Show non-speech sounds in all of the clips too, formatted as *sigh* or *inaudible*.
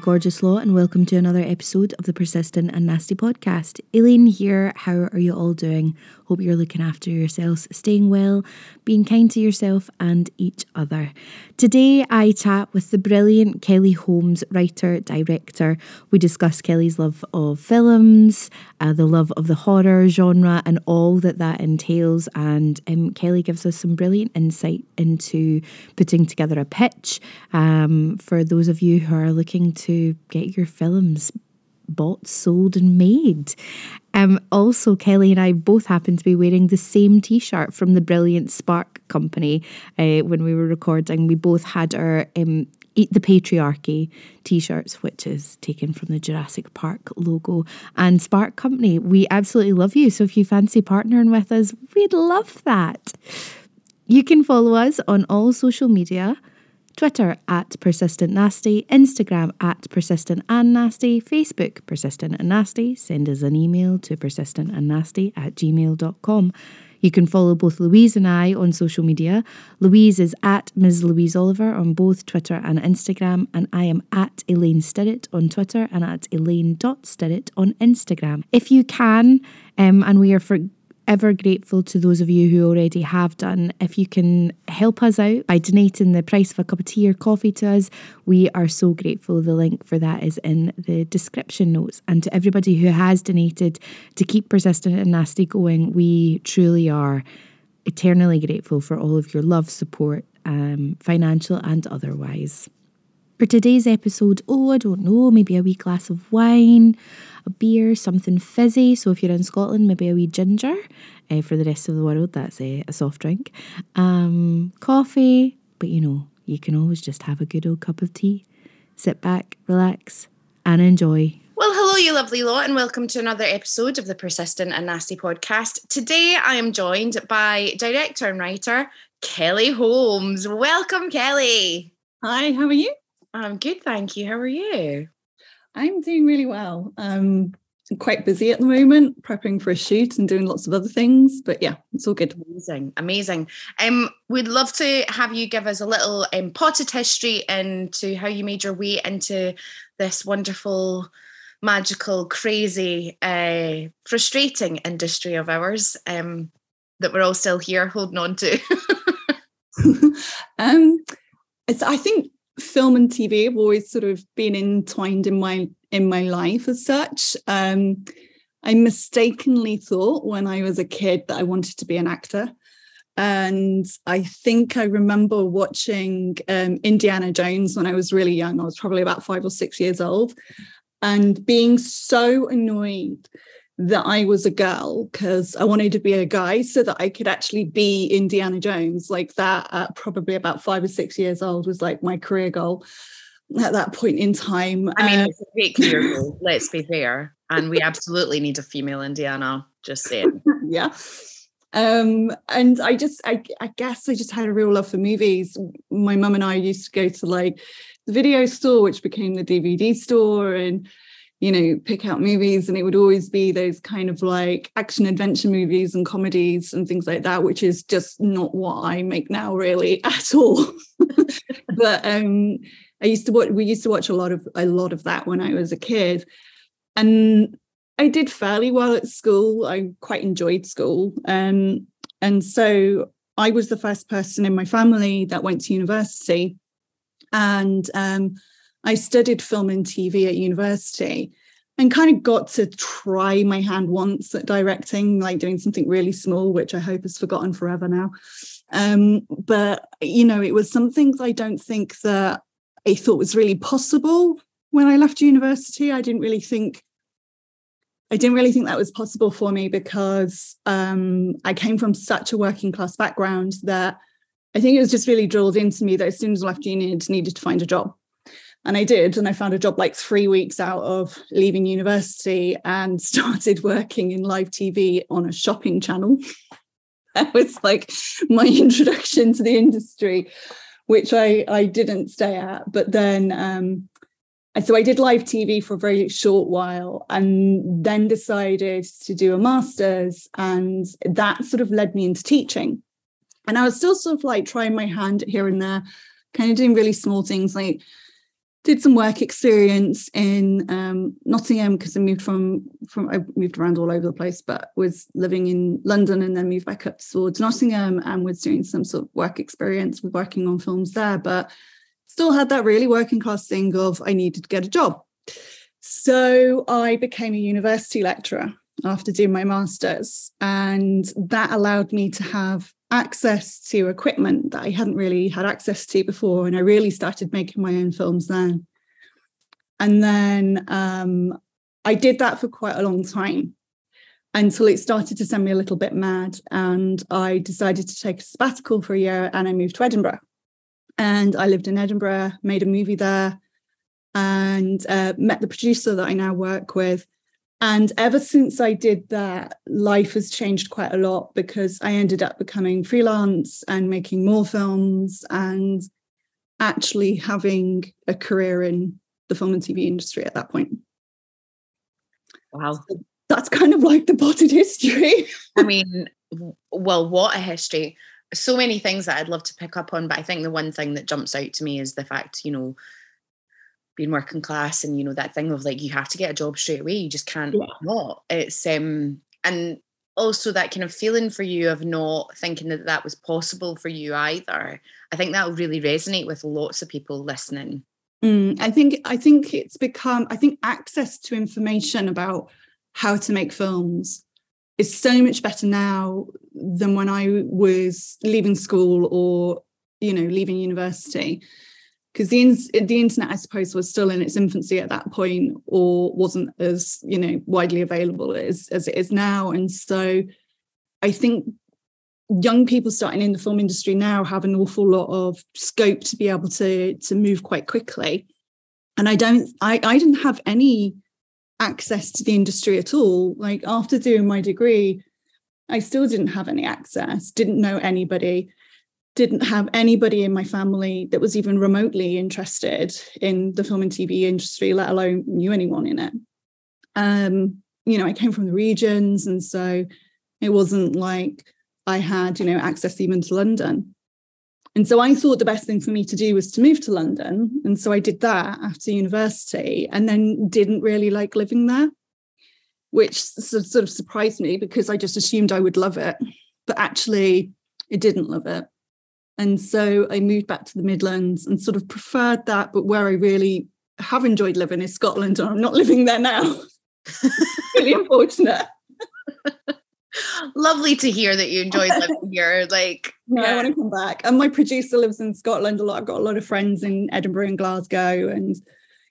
Gorgeous lot, and welcome to another episode of the Persistent and Nasty podcast. Elaine here. How are you all doing? Hope you're looking after yourselves, staying well, being kind to yourself and each other. Today, I chat with the brilliant Kelly Holmes, writer, director. We discuss Kelly's love of films, uh, the love of the horror genre, and all that that entails. And um, Kelly gives us some brilliant insight into putting together a pitch um, for those of you who are looking to get your films bought, sold, and made. Um, also, Kelly and I both happen to be wearing the same t shirt from the Brilliant Spark Company uh, when we were recording. We both had our um, Eat the Patriarchy t shirts, which is taken from the Jurassic Park logo. And Spark Company, we absolutely love you. So if you fancy partnering with us, we'd love that. You can follow us on all social media Twitter at Persistent Nasty, Instagram at Persistent and Nasty, Facebook Persistent and Nasty. Send us an email to persistentandnasty at gmail.com. You can follow both Louise and I on social media. Louise is at Ms. Louise Oliver on both Twitter and Instagram, and I am at Elaine Stirrett on Twitter and at Elaine.Stirrett on Instagram. If you can, um, and we are for ever grateful to those of you who already have done. If you can help us out by donating the price of a cup of tea or coffee to us, we are so grateful. The link for that is in the description notes. And to everybody who has donated to keep Persistent and Nasty going, we truly are eternally grateful for all of your love, support, um, financial and otherwise. For today's episode, oh, I don't know, maybe a wee glass of wine a beer, something fizzy. So if you're in Scotland, maybe a wee ginger. Uh, for the rest of the world, that's a, a soft drink. Um, coffee, but you know, you can always just have a good old cup of tea. Sit back, relax, and enjoy. Well, hello, you lovely lot, and welcome to another episode of the Persistent and Nasty podcast. Today, I am joined by director and writer Kelly Holmes. Welcome, Kelly. Hi, how are you? I'm good, thank you. How are you? I'm doing really well. Um, I'm quite busy at the moment, prepping for a shoot and doing lots of other things. But yeah, it's all good. Amazing, amazing. Um, we'd love to have you give us a little um, potted history into how you made your way into this wonderful, magical, crazy, uh, frustrating industry of ours um, that we're all still here holding on to. *laughs* *laughs* um, it's I think film and TV have always sort of been entwined in my in my life as such. Um, I mistakenly thought when I was a kid that I wanted to be an actor. And I think I remember watching um, Indiana Jones when I was really young. I was probably about five or six years old and being so annoyed that I was a girl because I wanted to be a guy so that I could actually be Indiana Jones. Like that at probably about five or six years old was like my career goal at that point in time. I mean, uh, it's a great career goal, let's be fair. And we absolutely need a female Indiana, just saying. *laughs* yeah. Um, and I just, I, I guess I just had a real love for movies. My mum and I used to go to like the video store, which became the DVD store, and you know, pick out movies, and it would always be those kind of like action adventure movies and comedies and things like that, which is just not what I make now, really, *laughs* at all. *laughs* but um, I used to watch. We used to watch a lot of a lot of that when I was a kid, and I did fairly well at school. I quite enjoyed school, um, and so I was the first person in my family that went to university, and um, I studied film and TV at university. and kind of got to try my hand once at directing, like doing something really small, which I hope is forgotten forever now. Um, but you know, it was something that I don't think that I thought was really possible when I left university. I didn't really think I didn't really think that was possible for me because um, I came from such a working class background that I think it was just really drilled into me that as soon as I left uni, I needed to find a job. And I did. And I found a job like three weeks out of leaving university and *laughs* started working in live TV on a shopping channel. *laughs* that was like my introduction to the industry, which I, I didn't stay at. But then, um, so I did live TV for a very short while and then decided to do a master's. And that sort of led me into teaching. And I was still sort of like trying my hand here and there, kind of doing really small things like did some work experience in um, Nottingham because I moved from from I moved around all over the place, but was living in London and then moved back up towards Nottingham and was doing some sort of work experience with working on films there, but still had that really working class thing of I needed to get a job. So I became a university lecturer after doing my masters, and that allowed me to have access to equipment that I hadn't really had access to before. And I really started making my own films then. And then um, I did that for quite a long time until it started to send me a little bit mad. And I decided to take a sabbatical for a year and I moved to Edinburgh. And I lived in Edinburgh, made a movie there, and uh, met the producer that I now work with. And ever since I did that, life has changed quite a lot because I ended up becoming freelance and making more films and actually having a career in the film and TV industry at that point. Wow. So that's kind of like the potted history. *laughs* I mean, well, what a history. So many things that I'd love to pick up on, but I think the one thing that jumps out to me is the fact, you know, being working class and you know that thing of like you have to get a job straight away you just can't yeah. not. It's um and also that kind of feeling for you of not thinking that that was possible for you either. I think that will really resonate with lots of people listening. Mm, i think i think it's become i think access to information about how to make films is so much better now than when i was leaving school or you know leaving university because the the internet, I suppose, was still in its infancy at that point, or wasn't as you know widely available as as it is now. And so, I think young people starting in the film industry now have an awful lot of scope to be able to to move quite quickly. And I don't, I I didn't have any access to the industry at all. Like after doing my degree, I still didn't have any access. Didn't know anybody didn't have anybody in my family that was even remotely interested in the film and TV industry, let alone knew anyone in it. Um, you know, I came from the regions, and so it wasn't like I had, you know, access even to London. And so I thought the best thing for me to do was to move to London. And so I did that after university and then didn't really like living there, which sort of surprised me because I just assumed I would love it. But actually, I didn't love it. And so I moved back to the Midlands and sort of preferred that. But where I really have enjoyed living is Scotland, and I'm not living there now. *laughs* really unfortunate. Lovely to hear that you enjoyed living *laughs* here. Like, no, yeah. I want to come back. And my producer lives in Scotland a lot. I've got a lot of friends in Edinburgh and Glasgow. And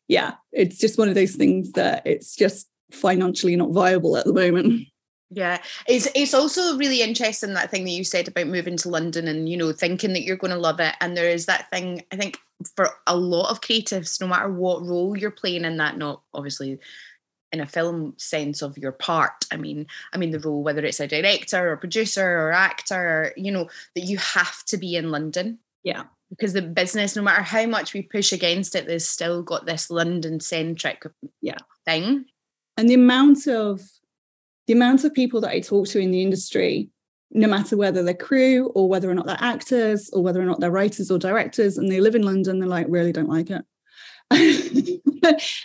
yeah, it's just one of those things that it's just financially not viable at the moment. Yeah, it's it's also really interesting that thing that you said about moving to London and you know thinking that you're going to love it. And there is that thing I think for a lot of creatives, no matter what role you're playing in that, not obviously in a film sense of your part. I mean, I mean the role whether it's a director or producer or actor, you know, that you have to be in London. Yeah. Because the business, no matter how much we push against it, there's still got this London centric yeah thing. And the amount of the amount of people that I talk to in the industry, no matter whether they're crew or whether or not they're actors or whether or not they're writers or directors, and they live in London, they're like, really don't like it. *laughs*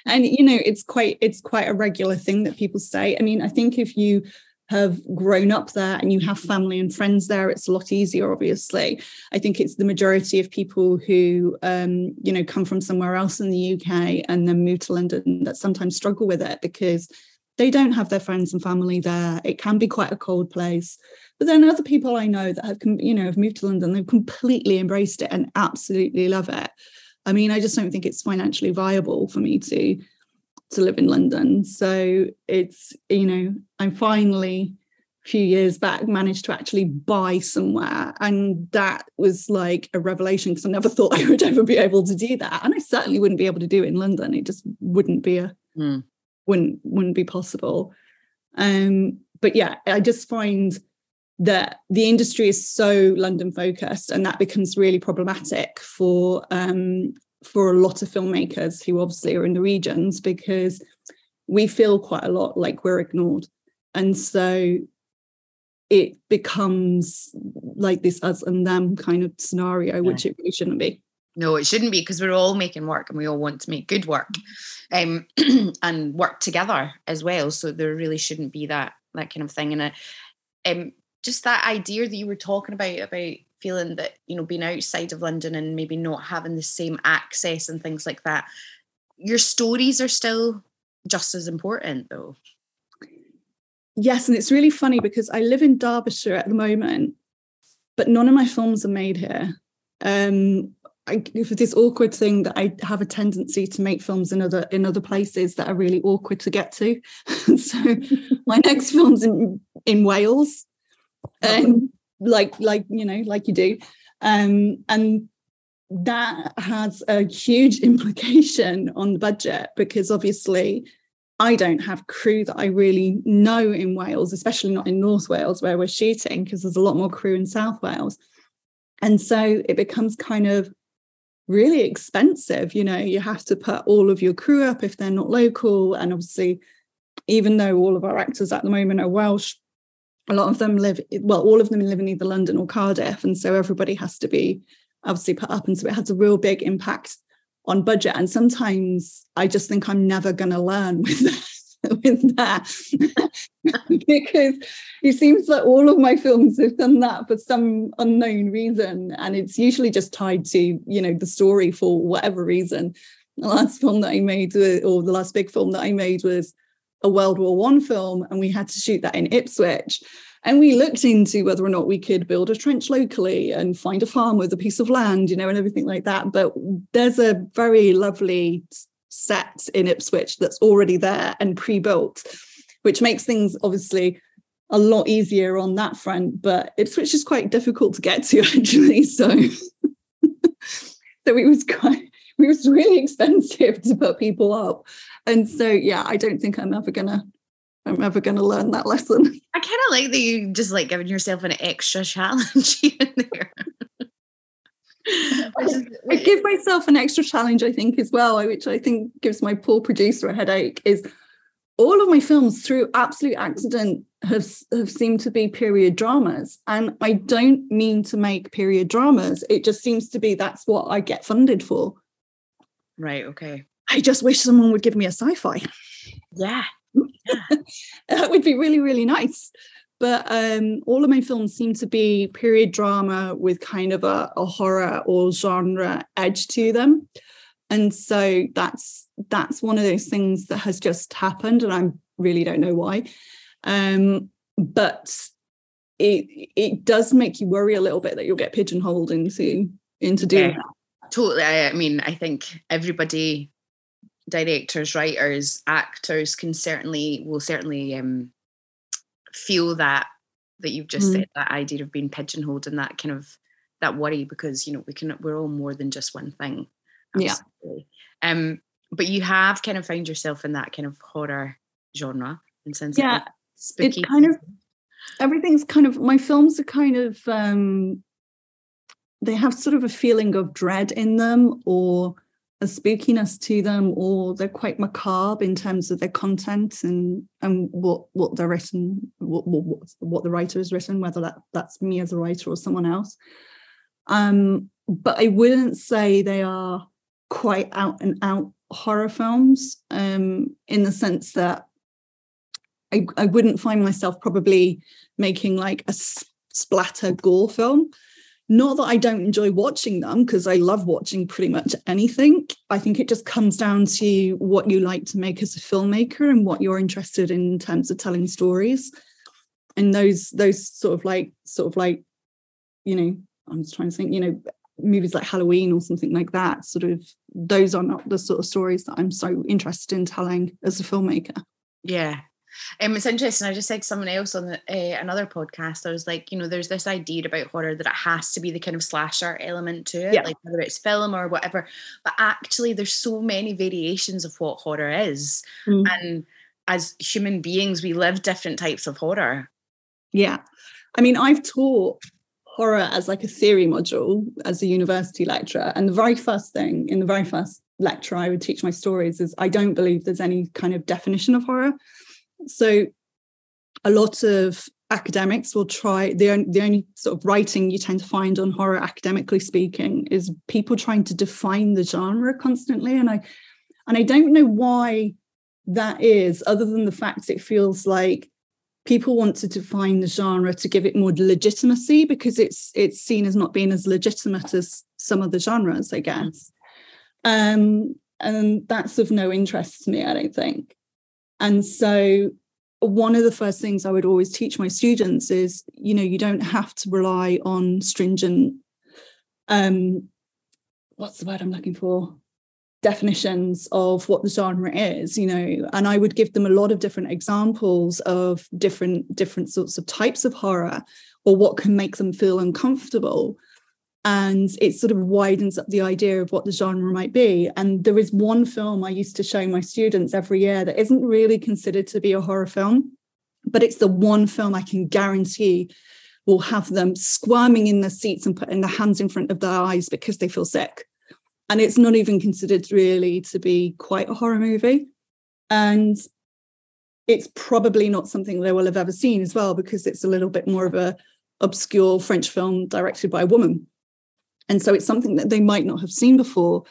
and you know, it's quite it's quite a regular thing that people say. I mean, I think if you have grown up there and you have family and friends there it's a lot easier obviously i think it's the majority of people who um, you know come from somewhere else in the uk and then move to london that sometimes struggle with it because they don't have their friends and family there it can be quite a cold place but then other people i know that have you know have moved to london they've completely embraced it and absolutely love it i mean i just don't think it's financially viable for me to to live in London. So it's, you know, I'm finally a few years back managed to actually buy somewhere. And that was like a revelation because I never thought *laughs* I would ever be able to do that. And I certainly wouldn't be able to do it in London. It just wouldn't be a mm. Wouldn't wouldn't be possible. Um, but yeah, I just find that the industry is so London focused, and that becomes really problematic for um, for a lot of filmmakers who obviously are in the regions because we feel quite a lot like we're ignored. And so it becomes like this us and them kind of scenario, yeah. which it really shouldn't be. No, it shouldn't be because we're all making work and we all want to make good work um, *clears throat* and work together as well. So there really shouldn't be that that kind of thing. And uh, um, just that idea that you were talking about about feeling that you know being outside of london and maybe not having the same access and things like that your stories are still just as important though yes and it's really funny because i live in derbyshire at the moment but none of my films are made here um I, for this awkward thing that I have a tendency to make films in other in other places that are really awkward to get to. *laughs* so *laughs* my next film's in in Wales, um, like like you know like you do um, and that has a huge *laughs* implication on the budget because obviously I don't have crew that I really know in Wales, especially not in North Wales where we're shooting, because there's a lot more crew in South Wales. And so it becomes kind of really expensive. You know, you have to put all of your crew up if they're not local. And obviously, even though all of our actors at the moment are Welsh, a lot of them live well all of them live in either london or cardiff and so everybody has to be obviously put up and so it has a real big impact on budget and sometimes i just think i'm never going to learn *laughs* with *laughs* with that *laughs* because it seems like all of my films have done that for some unknown reason and it's usually just tied to you know the story for whatever reason the last film that i made or the last big film that i made was a World War One film, and we had to shoot that in Ipswich. And we looked into whether or not we could build a trench locally and find a farm with a piece of land, you know, and everything like that. But there's a very lovely set in Ipswich that's already there and pre-built, which makes things obviously a lot easier on that front. But Ipswich is quite difficult to get to *laughs* actually. So *laughs* so it was quite it was really expensive to put people up and so yeah i don't think i'm ever gonna i'm ever gonna learn that lesson i kind of like that you just like giving yourself an extra challenge *laughs* in there I, give myself an extra challenge i think as well which i think gives my poor producer a headache is all of my films through absolute accident have, have seemed to be period dramas and i don't mean to make period dramas it just seems to be that's what i get funded for right okay I just wish someone would give me a sci-fi. Yeah. *laughs* yeah. that would be really, really nice. But um, all of my films seem to be period drama with kind of a, a horror or genre edge to them. And so that's that's one of those things that has just happened, and I really don't know why. Um, but it it does make you worry a little bit that you'll get pigeonholed into into doing yeah, that. Totally. I, I mean, I think everybody directors, writers, actors can certainly will certainly um, feel that that you've just mm. said that idea of being pigeonholed and that kind of that worry because you know we can we're all more than just one thing. Absolutely. Yeah. Um, but you have kind of found yourself in that kind of horror genre in sense yeah, spooky. It's kind of everything's kind of my films are kind of um they have sort of a feeling of dread in them or a spookiness to them or they're quite macabre in terms of their content and and what what they're written what what, what the writer has written whether that that's me as a writer or someone else. Um but i wouldn't say they are quite out and out horror films um in the sense that I, I wouldn't find myself probably making like a splatter gore film not that I don't enjoy watching them because I love watching pretty much anything. I think it just comes down to what you like to make as a filmmaker and what you're interested in, in terms of telling stories. And those those sort of like sort of like, you know, I'm just trying to think, you know, movies like Halloween or something like that, sort of those are not the sort of stories that I'm so interested in telling as a filmmaker. Yeah, um, it's interesting. I just said to someone else on the, uh, another podcast. I was like, you know, there's this idea about horror that it has to be the kind of slasher element to it, yeah. like whether it's film or whatever. But actually, there's so many variations of what horror is, mm. and as human beings, we live different types of horror. Yeah, I mean, I've taught horror as like a theory module as a university lecturer, and the very first thing in the very first lecture I would teach my stories is I don't believe there's any kind of definition of horror. So a lot of academics will try the only, the only sort of writing you tend to find on horror academically speaking is people trying to define the genre constantly and i and i don't know why that is other than the fact it feels like people want to define the genre to give it more legitimacy because it's it's seen as not being as legitimate as some of the genres i guess. Um and that's of no interest to me i don't think and so one of the first things I would always teach my students is, you know, you don't have to rely on stringent, um, what's the word I'm looking for? Definitions of what the genre is, you know, and I would give them a lot of different examples of different different sorts of types of horror or what can make them feel uncomfortable and it sort of widens up the idea of what the genre might be. And there is one film I used to show my students every year that isn't really considered to be a horror film, but it's the one film I can guarantee will have them squirming in their seats and putting their hands in front of their eyes because they feel sick. And it's not even considered really to be quite a horror movie. And it's probably not something they will have ever seen as well because it's a little bit more of a obscure French film directed by a woman and so it's something that they might not have seen before.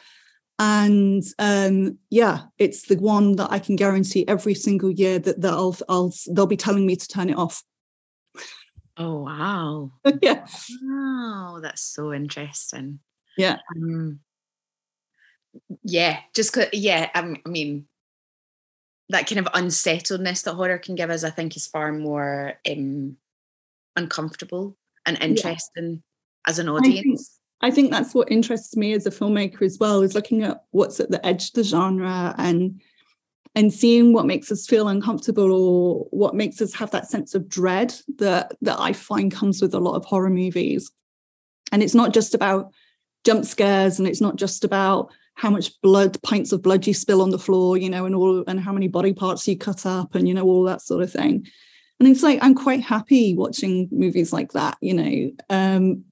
And um, yeah it's the one that i can guarantee every single year that, that I'll, I'll they'll be telling me to turn it off. Oh wow. *laughs* Yeah. Wow that's so interesting. Yeah. Um, yeah just yeah I, I mean that kind of unsettledness that horror can give us i think is far more um, uncomfortable and interesting yeah. as an audience I think that's what interests me as a filmmaker as well is looking at what's at the edge of the genre and and seeing what makes us feel uncomfortable or what makes us have that sense of dread that that I find comes with a lot of horror movies. And it's not just about jump scares and it's not just about how much blood pints of blood you spill on the floor you know and all and how many body parts you cut up and you know all that sort of thing and it's like i'm quite happy watching movies like that you know um,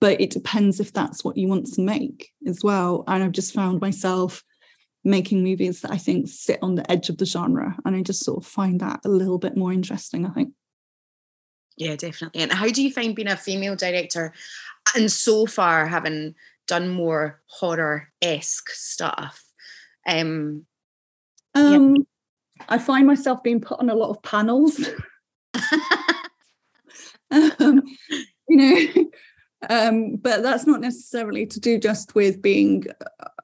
but it depends if that's what you want to make as well. And I've just found myself making movies that I think sit on the edge of the genre. And I just sort of find that a little bit more interesting, I think. Yeah, definitely. And how do you find being a female director and so far having done more horror esque stuff? Um, um, yeah. I find myself being put on a lot of panels. *laughs* *laughs* um, you know, um, but that's not necessarily to do just with being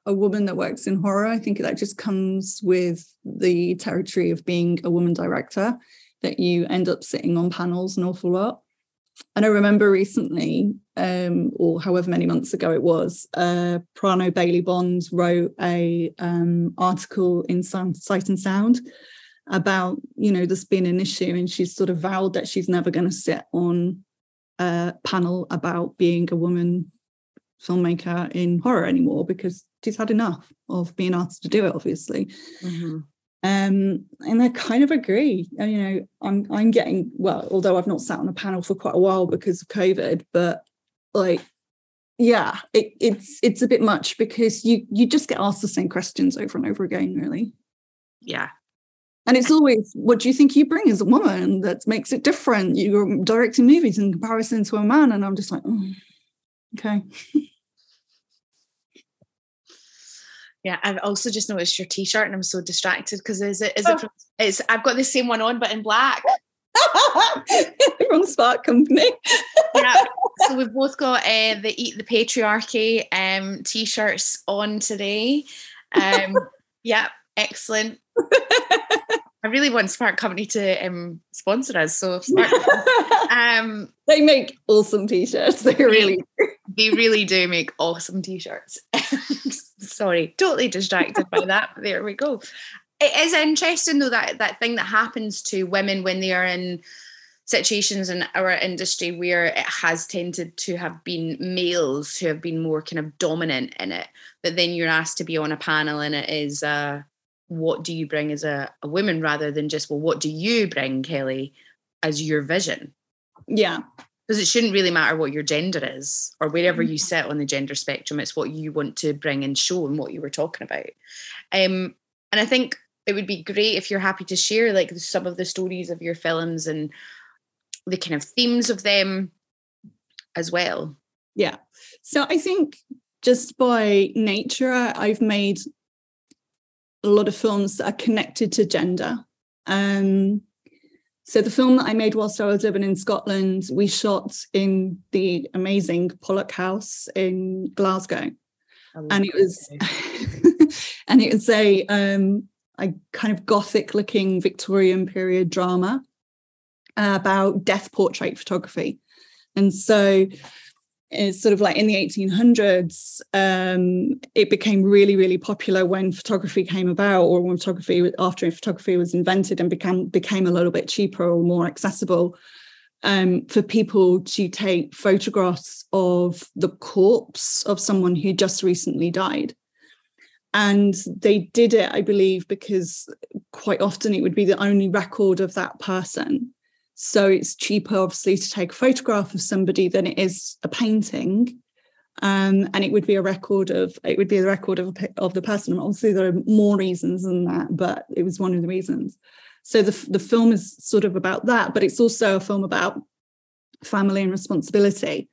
a woman that works in horror. I think that just comes with the territory of being a woman director, that you end up sitting on panels an awful lot. And I remember recently, um, or however many months ago it was, uh, Prano Bailey Bond wrote a um, article in Sight and Sound about you know this being an issue, and she's sort of vowed that she's never going to sit on a panel about being a woman filmmaker in horror anymore because she's had enough of being asked to do it obviously. Mm-hmm. um, and i kind of agree. And, you know i'm i'm getting well although i've not sat on a panel for quite a while because of covid but like yeah it, it's it's a bit much because you you just get asked the same questions over and over again really. Yeah and it's always, what do you think you bring as a woman that makes it different? You're directing movies in comparison to a man. And I'm just like, oh, okay. *laughs* Yeah, I've also just noticed your t-shirt and I'm so distracted because is it is Oh. it from- it's I've got the same one on but in black. *laughs* Wrong Spark Company. *laughs* yeah. So we've both got uh, the Eat the Patriarchy um, t-shirts on today. Um, yeah, excellent. I really want Smart Company to um, sponsor us. So Smart, *laughs* um, they make awesome t-shirts. *laughs* They really they really do make awesome t-shirts. *laughs* Sorry, totally distracted by that. There we go. It is interesting though that that thing that happens to women when they are in situations in our industry where it has tended to have been males who have been more kind of dominant in it. That then you're asked to be on a panel and it is uh, what do you bring as a, a woman rather than just well what do you bring Kelly as your vision yeah. because it shouldn't really matter what your gender is or wherever you sit on the gender spectrum it's what you want to bring and show and what you were talking about um and i think it would be great if you're happy to share like some of the stories of your films and the kind of themes of them as well Yeah. So I think just by nature, I've made a lot of films that are connected to gender. Um, so the film that I made whilst I was living in Scotland, we shot in the amazing Pollok House in Glasgow. and it was *laughs* and it was a um a kind of gothic looking victorian period drama uh, about death portrait photography and so it's sort of like in the 1800s um, it became really really popular when photography came about or when photography after photography was invented and became became a little bit cheaper or more accessible um, for people to take photographs of the corpse of someone who just recently died. And they did it, I believe, because quite often it would be the only record of that person. So it's cheaper, obviously, to take a photograph of somebody than it is a painting. Um, and it would be a record of it would be a record of of the person. Obviously, there are more reasons than that, but it was one of the reasons. So the the film is sort of about that, but it's also a film about family and responsibility.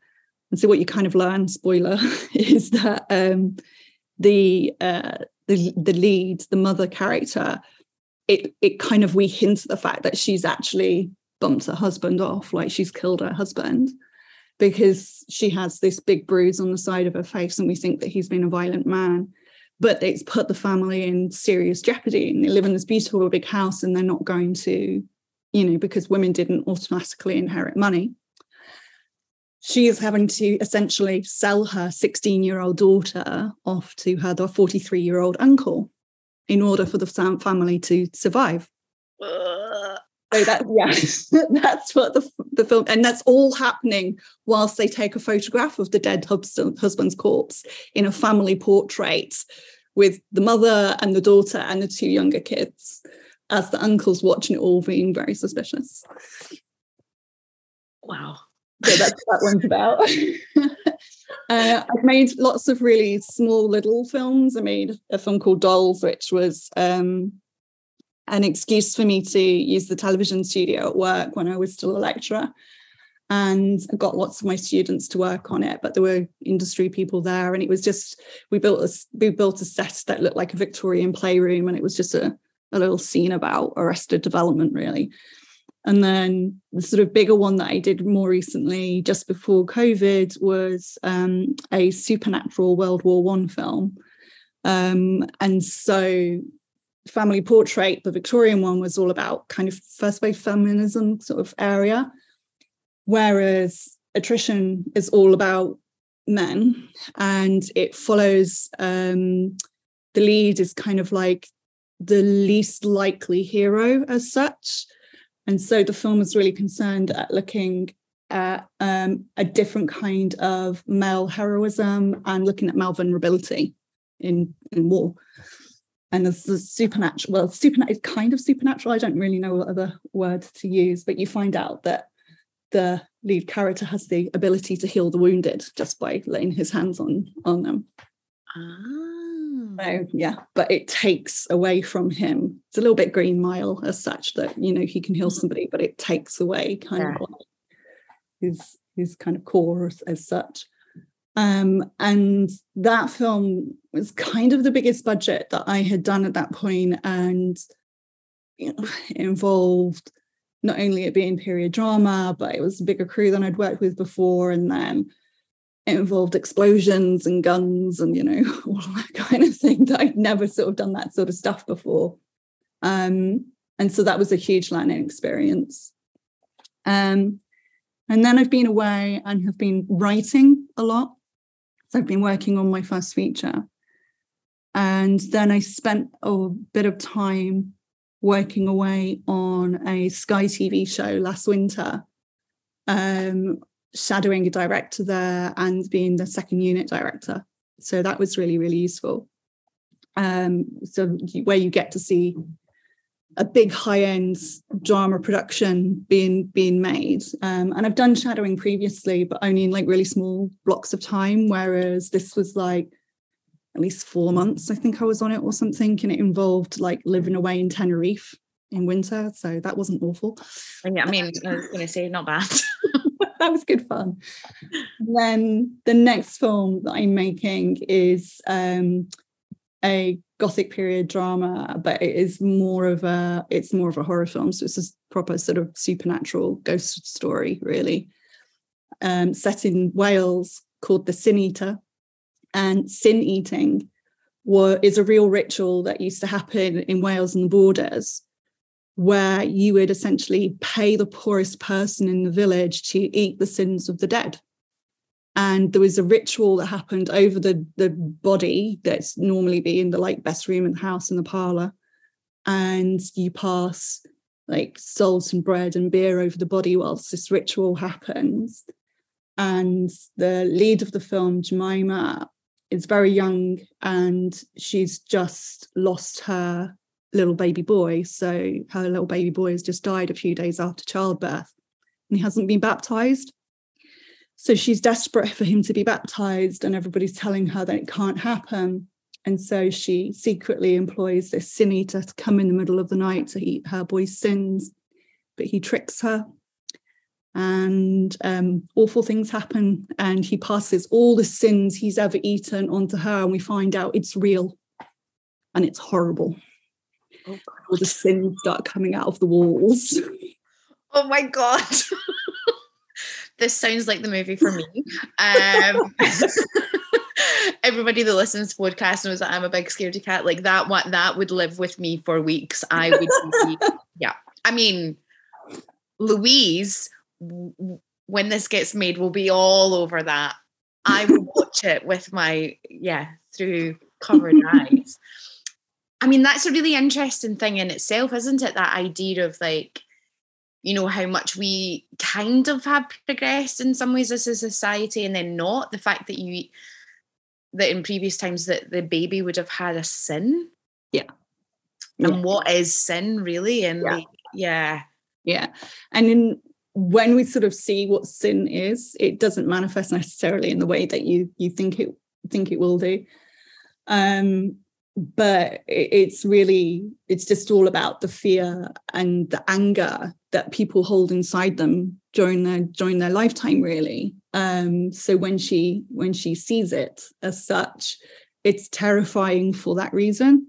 And so what you kind of learn, spoiler, *laughs* is that um, the uh, the the lead, the mother character, it it kind of we hint at the fact that she's actually bumped her husband off, like she's killed her husband, because she has this big bruise on the side of her face, and we think that he's been a violent man. But it's put the family in serious jeopardy, and they live in this beautiful big house, and they're not going to, you know, because women didn't automatically inherit money she is having to essentially sell her 16 year old daughter off to her 43 year old uncle in order for the family to survive. So that yeah, *laughs* that's what the, the film, and that's all happening whilst they take a photograph of the dead husband, husband's corpse in a family portrait with the mother and the daughter and the two younger kids, as the uncle's watching it all, being very suspicious. wow so that's what that one's about. *laughs* uh, I've made lots of really small little films. I made a film called Dolls, which was um, an excuse for me to use the television studio at work when I was still a lecturer. And I got lots of my students to work on it, but there were industry people there, and it was just we built a we built a set that looked like a Victorian playroom, and it was just a, a little scene about arrested development, really. And then the sort of bigger one that I did more recently, just before COVID, was um, a supernatural World War One film. Um, and so, Family Portrait, the Victorian one, was all about kind of first wave feminism sort of area, whereas Attrition is all about men, and it follows um, the lead is kind of like the least likely hero as such and so the film is really concerned at looking at um, a different kind of male heroism and looking at male vulnerability in, in war. And there's the supernatural, well, supernatural is kind of supernatural. I don't really know what other word to use, but you find out that the lead character has the ability to heal the wounded just by laying his hands on on them. ah. So yeah, but it takes away from him. It's a little bit Green Mile as such that you know he can heal somebody, but it takes away kind Yeah. of like his his kind of core as, as such. Um, and that film was kind of the biggest budget that I had done at that point, and you know, involved not only it being period drama, but it was a bigger crew than I'd worked with before, and then it involved explosions and guns and you know *laughs* all that kind of thing that I'd never sort of done that sort of stuff before. Um, and so that was a huge learning experience. Um, and then I've been away and have been writing a lot. So I've been working on my first feature. And then I spent a bit of time working away on a Sky TV show last winter, um, shadowing a director there and being the second unit director. So that was really, really useful. Um, so where you get to see a big high-end drama production being being made. Um, and i've done shadowing previously but only in like really small blocks of time whereas this was like at least four months i think i was on it or something and it involved like living away in tenerife in winter so that wasn't awful. Yeah i mean i was going to say not bad. *laughs* *laughs* that was good fun. Then the next film that i'm making is um, a gothic period drama but it is more of a it's more of a horror film. So it's a proper sort of supernatural ghost story really. Um, set in wales called the sin eater. And sin eating were, is a real ritual that used to happen in wales and the borders where you would essentially pay the poorest person in the village to eat the sins of the dead and there was a ritual that happened over the the body that's normally be in the like best room in the house in the parlor. And you pass like salt and bread and beer over the body whilst this ritual happens. And the lead of the film jemima is very young and she's just lost her little baby boy. So her little baby boy has just died a few days after childbirth. And he hasn't been baptized so she's desperate for him to be baptized, and everybody's telling her that it can't happen. And so she secretly employs this sin eater to come in the middle of the night to eat her boy's sins. But he tricks her, and um, awful things happen. And he passes all the sins he's ever eaten onto her, and we find out it's real and it's horrible. Oh, all the sins start coming out of the walls. *laughs* Oh my God. *laughs* this sounds like the movie for me. Um, *laughs* everybody that listens to podcast knows that I'm a big scaredy cat. Like that, what that would live with me for weeks. I would, be, *laughs* yeah. I mean, Louise, when this gets made, will be all over that. I will watch it with my yeah through covered eyes. I mean, that's a really interesting thing in itself, isn't it? That idea of like you know how much we kind of have progressed in some ways as a society and then not. The fact that you that in previous times that the baby would have had a sin. Yeah. And yeah. what is sin really? And yeah. Like, yeah. Yeah. And in when we sort of see what sin is it doesn't manifest necessarily in the way that you you think it think it will do. Um but it's really it's just all about the fear and the anger that people hold inside them during their during their lifetime really. Um so when she when she sees it as such it's terrifying for that reason.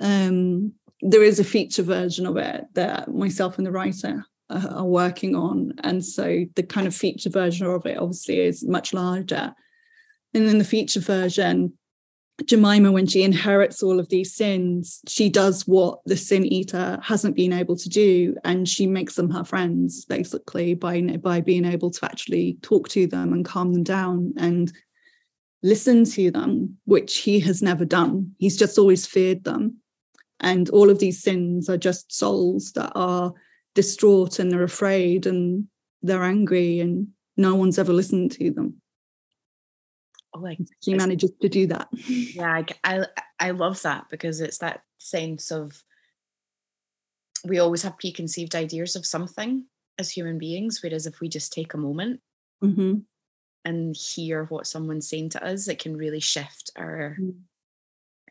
Um there is a feature version of it that myself and the writer are working on. And so the kind of feature version of it obviously is much larger. And then the feature version Jemima, when she inherits all of these sins, she does what the sin eater hasn't been able to do, and she makes them her friends basically by by being able to actually talk to them and calm them down and listen to them, which he has never done. He's just always feared them, and all of these sins are just souls that are distraught and they're afraid and they're angry, and no one's ever listened to them like she manages to do that. *laughs* Yeah I, I i love that because it's that sense of we always have preconceived ideas of something as human beings whereas if we just take a moment mm-hmm. and hear what someone's saying to us it can really shift our mm.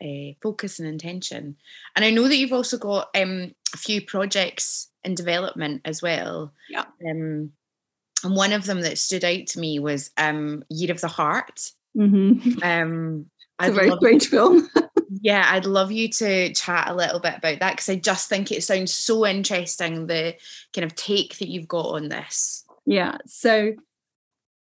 uh, focus and intention. And i know that you've also got um, a few projects in development as well. Yeah. Um, and one of them that stood out to me was um, year of the heart Mm-hmm. Um, it's a very strange film. *laughs* yeah, I'd love you to chat a little bit about that because I just think it sounds so interesting the kind of take that you've got on this. Yeah. So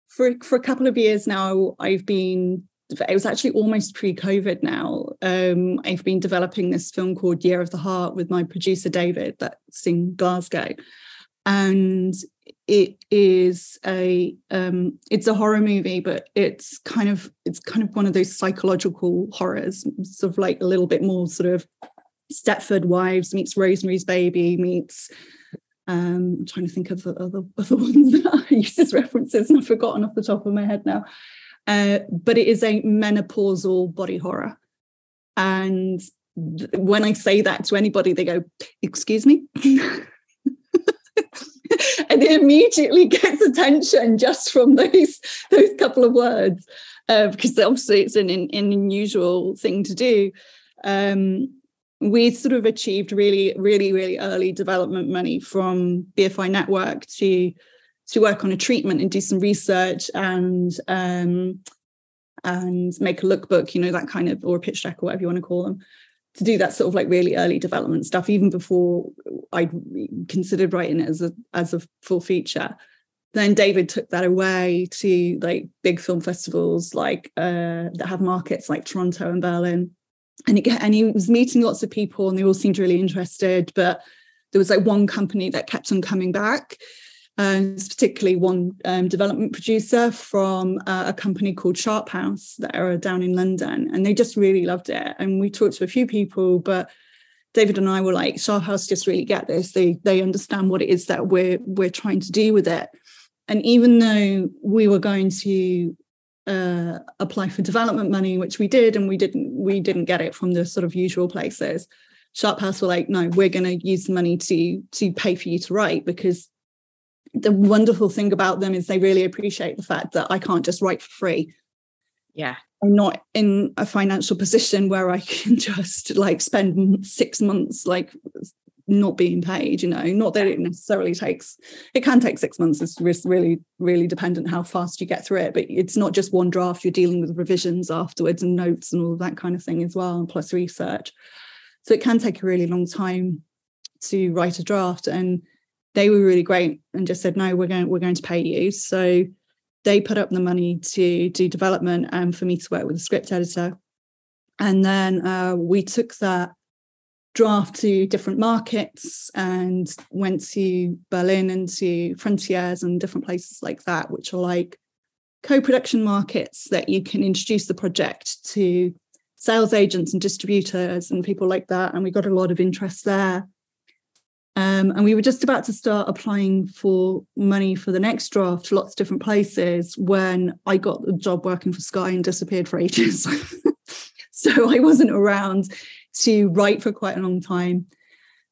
for for a couple of years now, I've been it was actually almost pre-COVID now. Um, I've been developing this film called Year of the Heart with my producer David that's in Glasgow. And it is a um, it's a horror movie, but it's kind of it's kind of one of those psychological horrors, sort of like a little bit more sort of Stepford Wives meets Rosemary's Baby meets um, I'm trying to think of the other, *laughs* other ones that I use as references and I've forgotten off the top of my head now. Uh, but it is a menopausal body horror. And th- when I say that to anybody, they go, Excuse me? *laughs* *laughs* and it immediately *laughs* gets attention just from those those couple of words uh, because obviously it's an, an, unusual thing to do. Um, we sort of achieved really really really early development money from bfi network to to work on a treatment and do some research and um, and make a lookbook you know that kind of or a pitch deck or whatever you want to call them to do that sort of like really early development stuff even before I considered writing it as a as a full feature. Then David took that away to like big film festivals like uh, that have markets like Toronto and Berlin, and he and he was meeting lots of people and they all seemed really interested. But there was like one company that kept on coming back, and particularly one um, development producer from uh, a company called Sharp House that are down in London, and they just really loved it. And we talked to a few people, but David and I were like, Sharp House just really get this. They they understand what it is that we're we're trying to do with it. And even though we were going to uh, apply for development money, which we did, and we didn't we didn't get it from the sort of usual places. Sharp House were like, no, we're going to use the money to to pay for you to write because the wonderful thing about them is they really appreciate the fact that I can't just write for free. Yeah. I'm not in a financial position where I *laughs* can just like spend six months like not being paid, you know, not that it necessarily takes, it can take six months. It's really, really dependent how fast you get through it. But it's not just one draft, you're dealing with revisions afterwards and notes and all that kind of thing as well, and plus research. So it can take a really long time to write a draft. And they were really great and just said, no, we're going, we're going to pay you. So they put up the money to do development and for me to work with a script editor. And then uh, we took that draft to different markets and went to Berlin and to Frontiers and different places like that, which are like co-production markets that you can introduce the project to sales agents and distributors and people like that. And we got a lot of interest there. Um, and we were just about to start applying for money for the next draft to lots of different places when I got the job working for Sky and disappeared for ages. *laughs* so I wasn't around to write for quite a long time.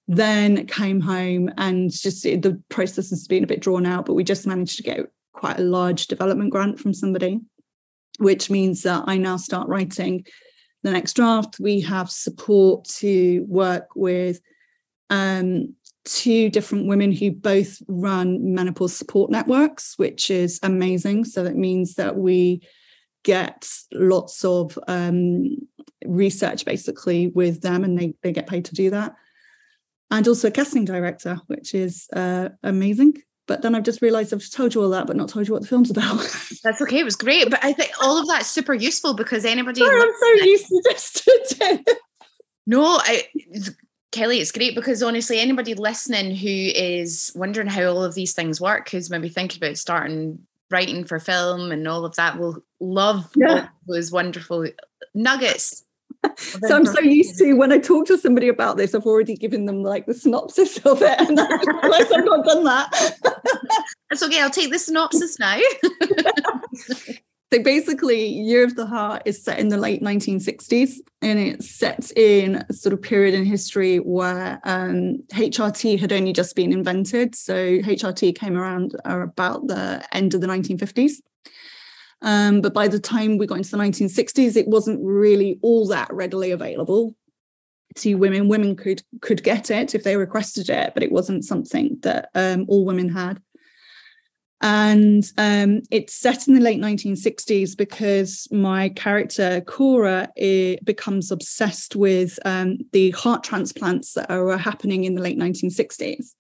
Then came home and just the process has been a bit drawn out, but we just managed to get quite a large development grant from somebody, which means that I now start writing the next draft. We have support to work with um, two different women who both run menopause support networks, which is amazing. So that means that we get lots of um, research basically with them and they, they get paid to do that. And also a casting director, which is uh, amazing. But then I've just realized I've told you all that, but not told you what the film's about. *laughs* That's okay. It was great. But I think all of that's super useful because anybody. Sorry, I'm so used to just. *laughs* no, I, Kelly, it's great because honestly, anybody listening who is wondering how all of these things work, who's maybe thinking about starting writing for film and all of that, will love *laughs* yeah. those wonderful nuggets. *laughs* so I'm so used to when I talk to somebody about this, I've already given them like the synopsis of it, and I realize I've not done that. *laughs* That's okay. I'll take the synopsis now. So basically, Year of the Heart is set in the late 1960s, and it's set in a sort of period in history where um, HRT had only just been invented. So HRT came around about the end of the 1950s. Um, but by the time we got into the 1960s, it wasn't really all that readily available to women. Women could could get it if they requested it, but it wasn't something that um, all women had. And um, it's set in the late 1960s because my character, Cora, becomes obsessed with um, the heart transplants that are happening in the late 1960s.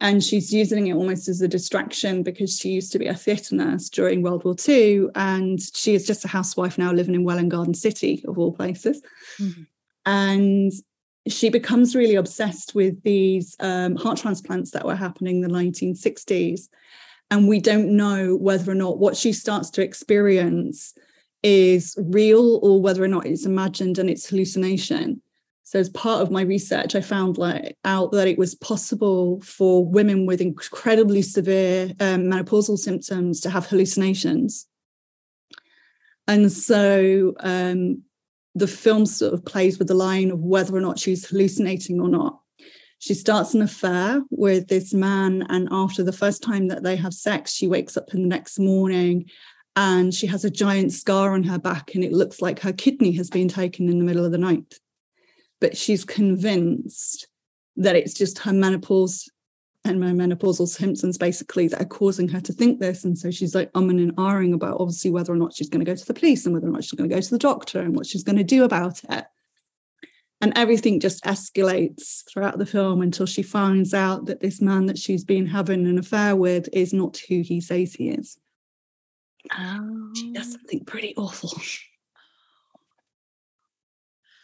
And she's using it almost as a distraction because she used to be a theatre nurse during World War II. And she is just a housewife now living in Welwyn Garden City, of all places. Mm-hmm. And she becomes really obsessed with these um, heart transplants that were happening in the 1960s and we don't know whether or not what she starts to experience is real or whether or not it's imagined and it's hallucination. So as part of my research i found like out that it was possible for women with incredibly severe um, menopausal symptoms to have hallucinations. And so um, the film sort of plays with the line of whether or not she's hallucinating or not she starts an affair with this man. And after the first time that they have sex, she wakes up in the next morning and she has a giant scar on her back and it looks like her kidney has been taken in the middle of the night. But she's convinced that it's just her menopause and my menopausal symptoms basically that are causing her to think this. And so she's like umming and ahhing about obviously whether or not she's going to go to the police and whether or not she's going to go to the doctor and what she's going to do about it and everything just escalates throughout the film until she finds out that this man that she's been having an affair with is not who he says he is. Oh. She does something pretty awful.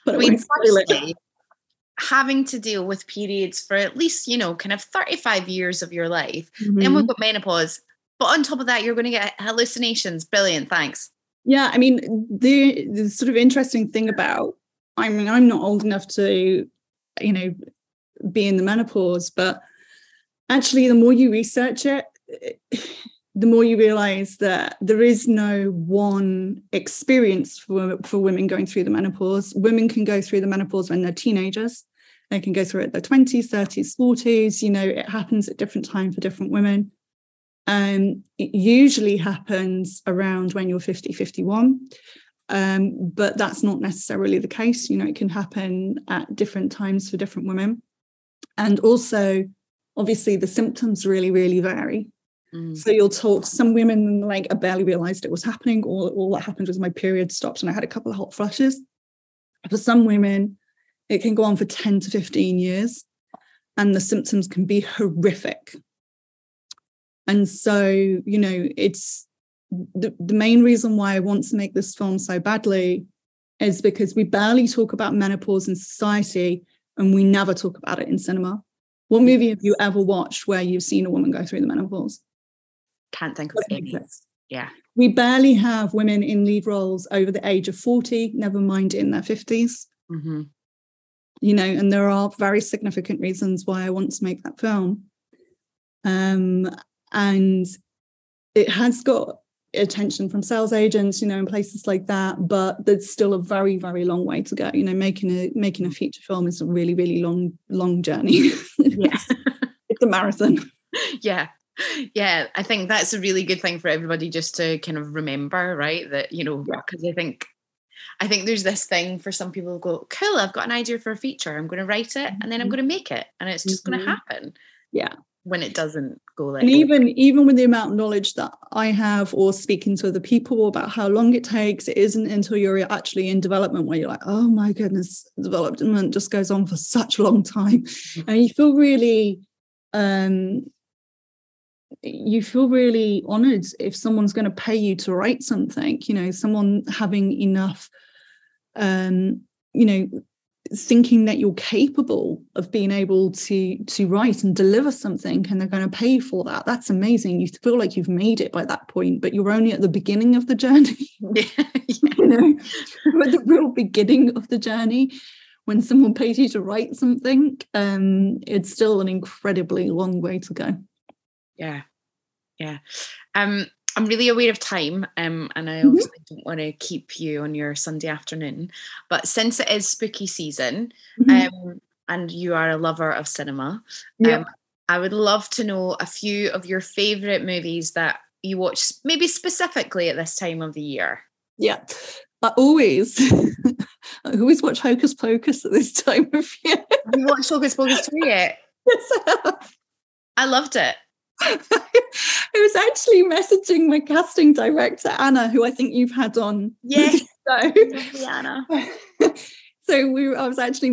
But I mean, firstly, having to deal with periods for at least, you know, kind of 35 years of your life. Mm-hmm. Then we've got menopause. But on top of that, you're going to get hallucinations. Brilliant. Thanks. Yeah. I mean, the, the sort of interesting thing about I mean, I'm not old enough to, you know, be in the menopause, but actually, the more you research it, *sighs* the more you realize that there is no one experience for, for women going through the menopause. Women can go through the menopause when they're teenagers. They can go through it in their 20s, 30s, 40s. You know, it happens at different times for different women. Um, it usually happens around when you're 50, 51. Um, but that's not necessarily the case. You know, it can happen at different times for different women. And also, obviously, the symptoms really, really vary. Mm. So you'll talk some women like I barely realized it was happening. All, all that happened was my period stopped and I had a couple of hot flushes. For some women, it can go on for 10 to 15 years and the symptoms can be horrific. And so, you know, it's the, the main reason why I want to make this film so badly is because we barely talk about menopause in society and we never talk about it in cinema. What movie have you ever watched where you've seen a woman go through the menopause? Can't think of any. Yeah. We barely have women in lead roles over the age of 40, never mind in their 50s. Mm-hmm. You know, and there are very significant reasons why I want to make that film. Um, and it has got attention from sales agents you know in places like that but there's still a very very long way to go you know making a making a feature film is a really really long long journey *laughs* yeah it's a marathon yeah yeah i think that's a really good thing for everybody just to kind of remember right that you know because yeah. i think I think there's this thing for some people go, cool, I've got an idea for a feature. I'm going to write it and then I'm mm-hmm. going to make it and it's just mm-hmm. going to happen. Yeah when it doesn't go like and even even with the amount of knowledge that i have or speaking to other people about how long it takes it isn't until you're actually in development where you're like oh my goodness development just goes on for such a long time mm-hmm. and you feel really um you feel really honored if someone's going to pay you to write something you know someone having enough um you know thinking that you're capable of being able to to write and deliver something and they're going to pay for that. That's amazing. You feel like you've made it by that point but you're only at the beginning of the journey. *laughs* *laughs* Yeah, you know at the real beginning of the journey. When someone pays you to write something um it's still an incredibly long way to go. Yeah yeah. Um I'm really aware of time, um, and I mm-hmm. obviously don't want to keep you on your Sunday afternoon. But since it is spooky season, mm-hmm. um, and you are a lover of cinema, yeah. um, I would love to know a few of your favorite movies that you watch, maybe specifically at this time of the year. Yeah, I always, *laughs* I always watch Hocus Pocus at this *laughs* time of year. you watched Hocus Pocus too yet? *laughs* Yes, I have. I loved it. I was actually messaging my casting director Anna, who I think you've had on. Yes, *laughs* so, Anna. *laughs* so we, I was actually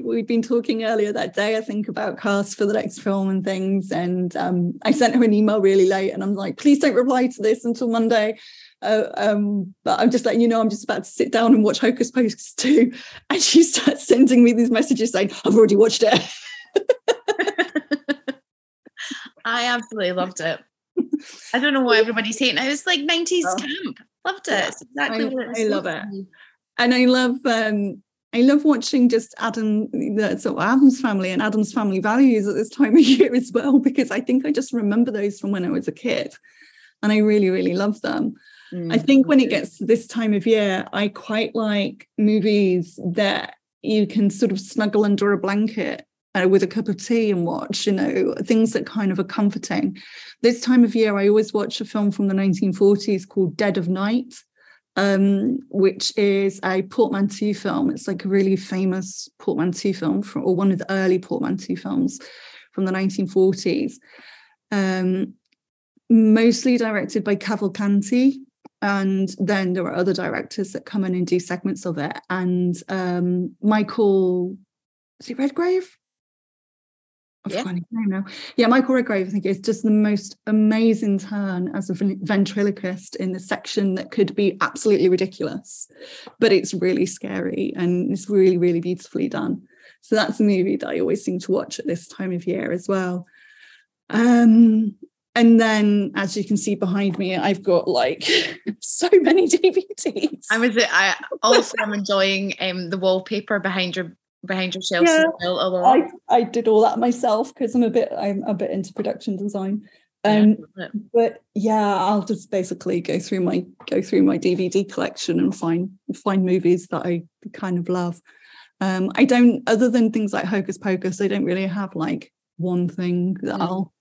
we'd been talking earlier that day, I think, about cast for the next film and things, and um, I sent her an email really late, and I'm like, please don't reply to this until Monday. Uh, um, but I'm just letting you know I'm just about to sit down and watch Hocus Pocus *laughs* 2. And she starts sending me these messages saying, I've already watched it. I absolutely loved it. I don't know what everybody's hating it. Was like 90s oh. camp. Loved it. It's exactly I, what I love it. And I love um I love watching just Addams the sort of Addams family and Addams family values at this time of *laughs* year as well, because I think I just remember those from when I was a kid. And I really, really love them. Mm. I think when it gets to this time of year, I quite like movies that you can sort of snuggle under a blanket uh, with a cup of tea and watch, you know, things that kind of are comforting. This time of year, I always watch a film from the 1940s called Dead of Night, um, which is a portmanteau film. It's like a really famous portmanteau film, from, or one of the early portmanteau films from the 1940s. Um, mostly directed by Cavalcanti, and then there are other directors that come in and do segments of it. And um, Michael, is Redgrave? I've yeah. now. Yeah, Michael Redgrave, I think, is just the most amazing turn as a ventriloquist in the section that could be absolutely ridiculous, but it's really scary and it's really, really beautifully done. So that's a movie that I always seem to watch at this time of year as well. Um, and then, as you can see behind me, I've got like *laughs* so many *laughs* DVDs. I was. I also am enjoying um, the wallpaper behind your behind your shelves yeah, well I, I did all that myself because I'm a bit I'm a bit into production design. Um, yeah. but yeah, I'll just basically go through my go through my DVD collection and find find movies that I kind of love. Um, I don't other than things like Hocus Pocus, I don't really have like one thing that mm. I'll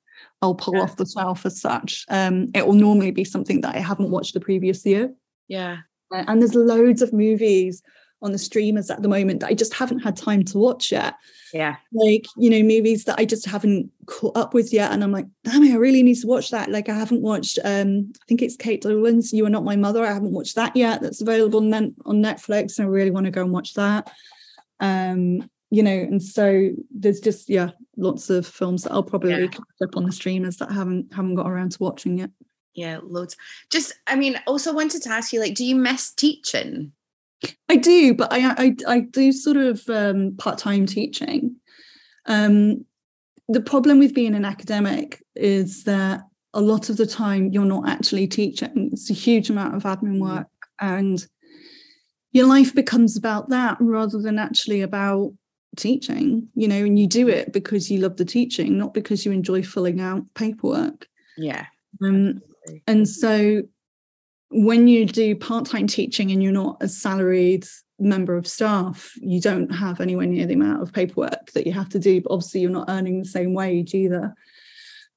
I'll pull yeah. off the shelf as such. Um, it will normally be something that I haven't watched the previous year. Yeah. And there's loads of movies on the streamers at the moment that I just haven't had time to watch yet. Yeah. Like, you know, movies that I just haven't caught up with yet. And I'm like, damn it, I really need to watch that. Like I haven't watched um, I think it's Kate Dolan's You Are Not My Mother. I haven't watched that yet. That's available on, on Netflix. And I really want to go and watch that. Um, you know, and so there's just yeah, lots of films that I'll probably yeah. catch up on the streamers that I haven't haven't got around to watching yet. Yeah, loads. Just I mean, also wanted to ask you, like, do you miss teaching? I do, but I I, I do sort of um, part time teaching. Um, the problem with being an academic is that a lot of the time you're not actually teaching. It's a huge amount of admin mm. work, and your life becomes about that rather than actually about teaching. You know, and you do it because you love the teaching, not because you enjoy filling out paperwork. Yeah. Um, and so when you do part-time teaching and you're not a salaried member of staff, you don't have anywhere near the amount of paperwork that you have to do. But obviously, you're not earning the same wage either.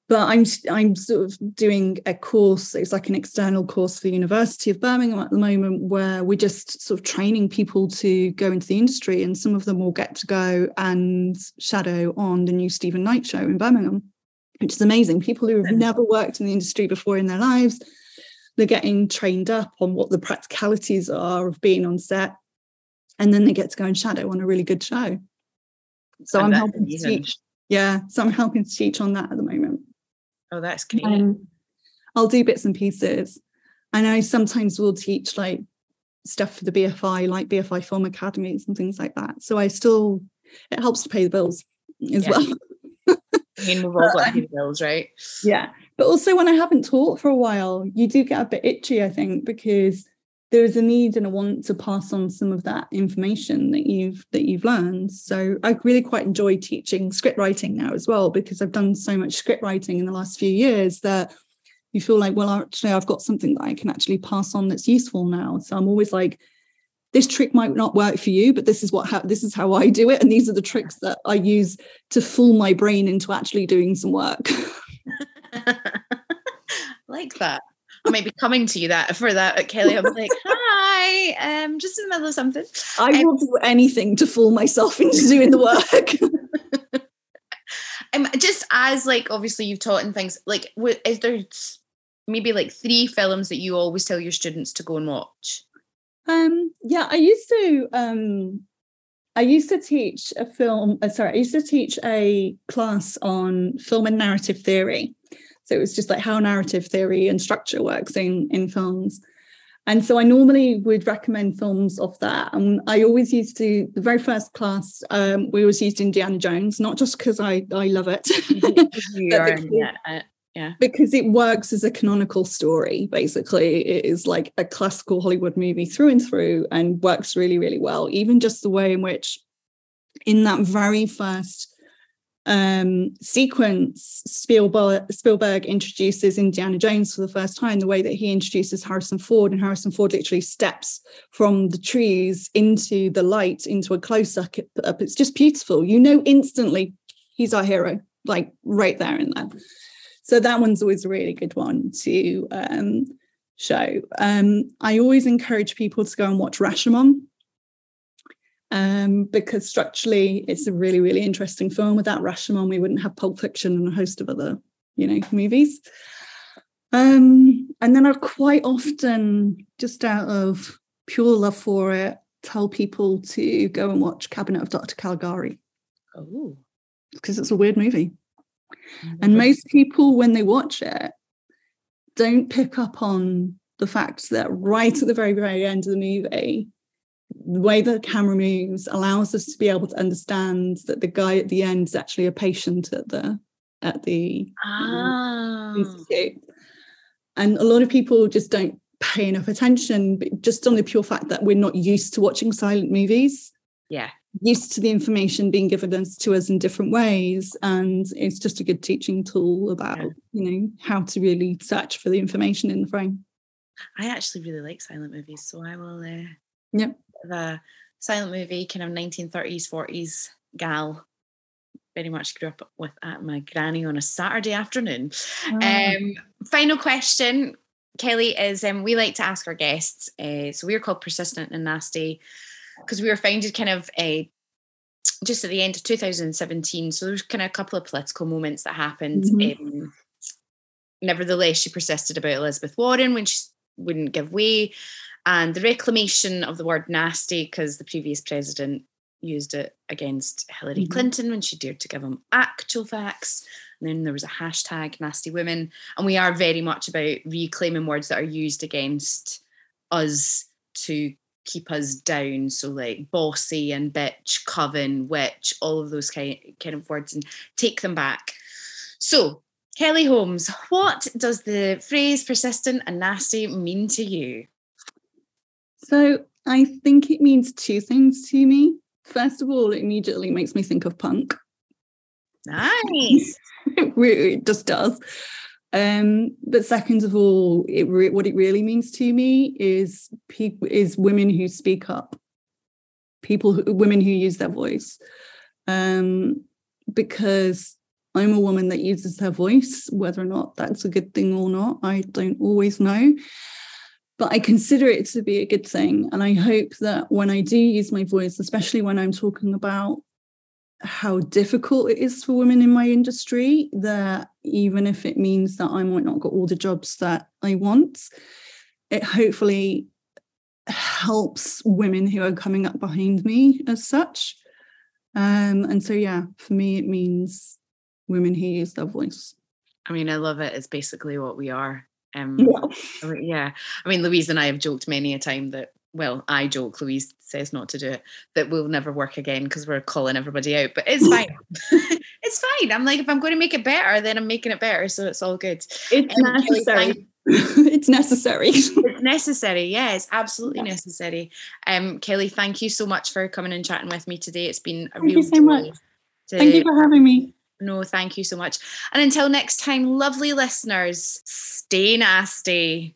But I'm I'm sort of doing a course. It's like an external course for the University of Birmingham at the moment, where we're just sort of training people to go into the industry, and some of them will get to go and shadow on the new Steven Knight show in Birmingham, which is amazing. People who have never worked in the industry before in their lives they're getting trained up on what the practicalities are of being on set. And then they get to go and shadow on a really good show. So i'm helping to teach yeah so i'm helping to teach on that at the moment. Oh that's great um, i'll do bits and pieces. I know sometimes we'll teach like stuff for the bfi like bfi film academies and things like that. So i still it helps to pay the bills as yeah. well mean, we've all got pay right? Yeah. But also, when I haven't taught for a while, you do get a bit itchy, I think, because there is a need and a want to pass on some of that information that you've that you've learned. So I really quite enjoy teaching script writing now as well, because I've done so much script writing in the last few years that you feel like, well, actually, I've got something that I can actually pass on that's useful now. So I'm always like, this trick might not work for you but this is what how this is how i do it and these are the tricks that i use to fool my brain into actually doing some work *laughs* *laughs* like that. I may be coming to you that for that, at Kelly. I'm like, *laughs* hi, um, just in the middle of something. I um, will do anything to fool myself into doing the work. um, just as like obviously you've taught in things like, is there maybe like three films that you always tell your students to go and watch? Um, yeah, I used to um I used to teach a film, uh, sorry, I used to teach a class on film and narrative theory. So it was just like how narrative theory and structure works in in films. And so I normally would recommend films of that. And I always used to, the very first class, um, we always used Indiana Jones, not just because I, I love it. *laughs* *laughs* because, yeah, uh, yeah. Because it works as a canonical story, basically. It is like a classical Hollywood movie through and through and works really, really well. Even just the way in which, in that very first um, sequence, Spielberg, Spielberg introduces Indiana Jones for the first time, the way that he introduces Harrison Ford, and Harrison Ford literally steps from the trees into the light, into a close up. It's just beautiful. You know instantly he's our hero, like right there and then. So that one's always a really good one to um, show. Um, I always encourage people to go and watch Rashomon um, because structurally it's a really, really interesting film. Without Rashomon, we wouldn't have Pulp Fiction and a host of other, you know, movies. Um, and then I quite often, just out of pure love for it, tell people to go and watch Cabinet of Dr. Caligari. Oh. Because it's a weird movie. Mm-hmm. And most people, when they watch it, don't pick up on the fact that right at the very, very end of the movie, the way the camera moves allows us to be able to understand that the guy at the end is actually a patient at the at the ah. institute. And a lot of people just don't pay enough attention, but just on the pure fact that we're not used to watching silent movies. Yeah. Used to the information being given us to us in different ways. And it's just a good teaching tool about, yeah. you know, how to really search for the information in the frame. I actually really like silent movies, so I will uh, Yep the silent movie, kind of 1930s, 40s gal. Very much grew up with at my granny on a Saturday afternoon. Oh. Um, final question, Kelly, is um, we like to ask our guests. Uh, so we're called Persistent and Nasty because we were founded kind of a uh, just at the end of 2017. So there's kind of a couple of political moments that happened. Mm-hmm. Um, nevertheless, she persisted about Elizabeth Warren when she wouldn't give way and the reclamation of the word nasty because the previous president used it against Hillary mm-hmm. Clinton when she dared to give him actual facts. And then there was a hashtag nasty women. And we are very much about reclaiming words that are used against us to keep us down. So like bossy and bitch, coven, witch, all of those kind, kind of words and take them back. So Kelly Holmes, what does the phrase persistent and nasty mean to you? So I think it means two things to me. First of all, it immediately makes me think of punk. Nice. *laughs* it just does. Um, but second of all, it re- what it really means to me is people is women who speak up, people who, women who use their voice, um, because I'm a woman that uses her voice, whether or not that's a good thing or not, I don't always know. But I consider it to be a good thing. And I hope that when I do use my voice, especially when I'm talking about how difficult it is for women in my industry, that even if it means that I might not get all the jobs that I want, it hopefully helps women who are coming up behind me as such. Um, and so, yeah, for me, it means women who use their voice. I mean, I love it. It's basically what we are. Um, yeah. yeah. I mean, Louise and I have joked many a time that, well, I joke, Louise says not to do it, that we'll never work again because we're calling everybody out, but it's fine. *laughs* *laughs* it's fine. I'm like, if I'm going to make it better, then I'm making it better. So it's all good. It's um, necessary. *laughs* it's necessary. it's necessary. Yeah, it's absolutely yeah. necessary. Um, Kelly, thank you so much for coming and chatting with me today. It's been a thank real you so much. Thank you for having me. No, thank you so much. And until next time, lovely listeners, stay nasty.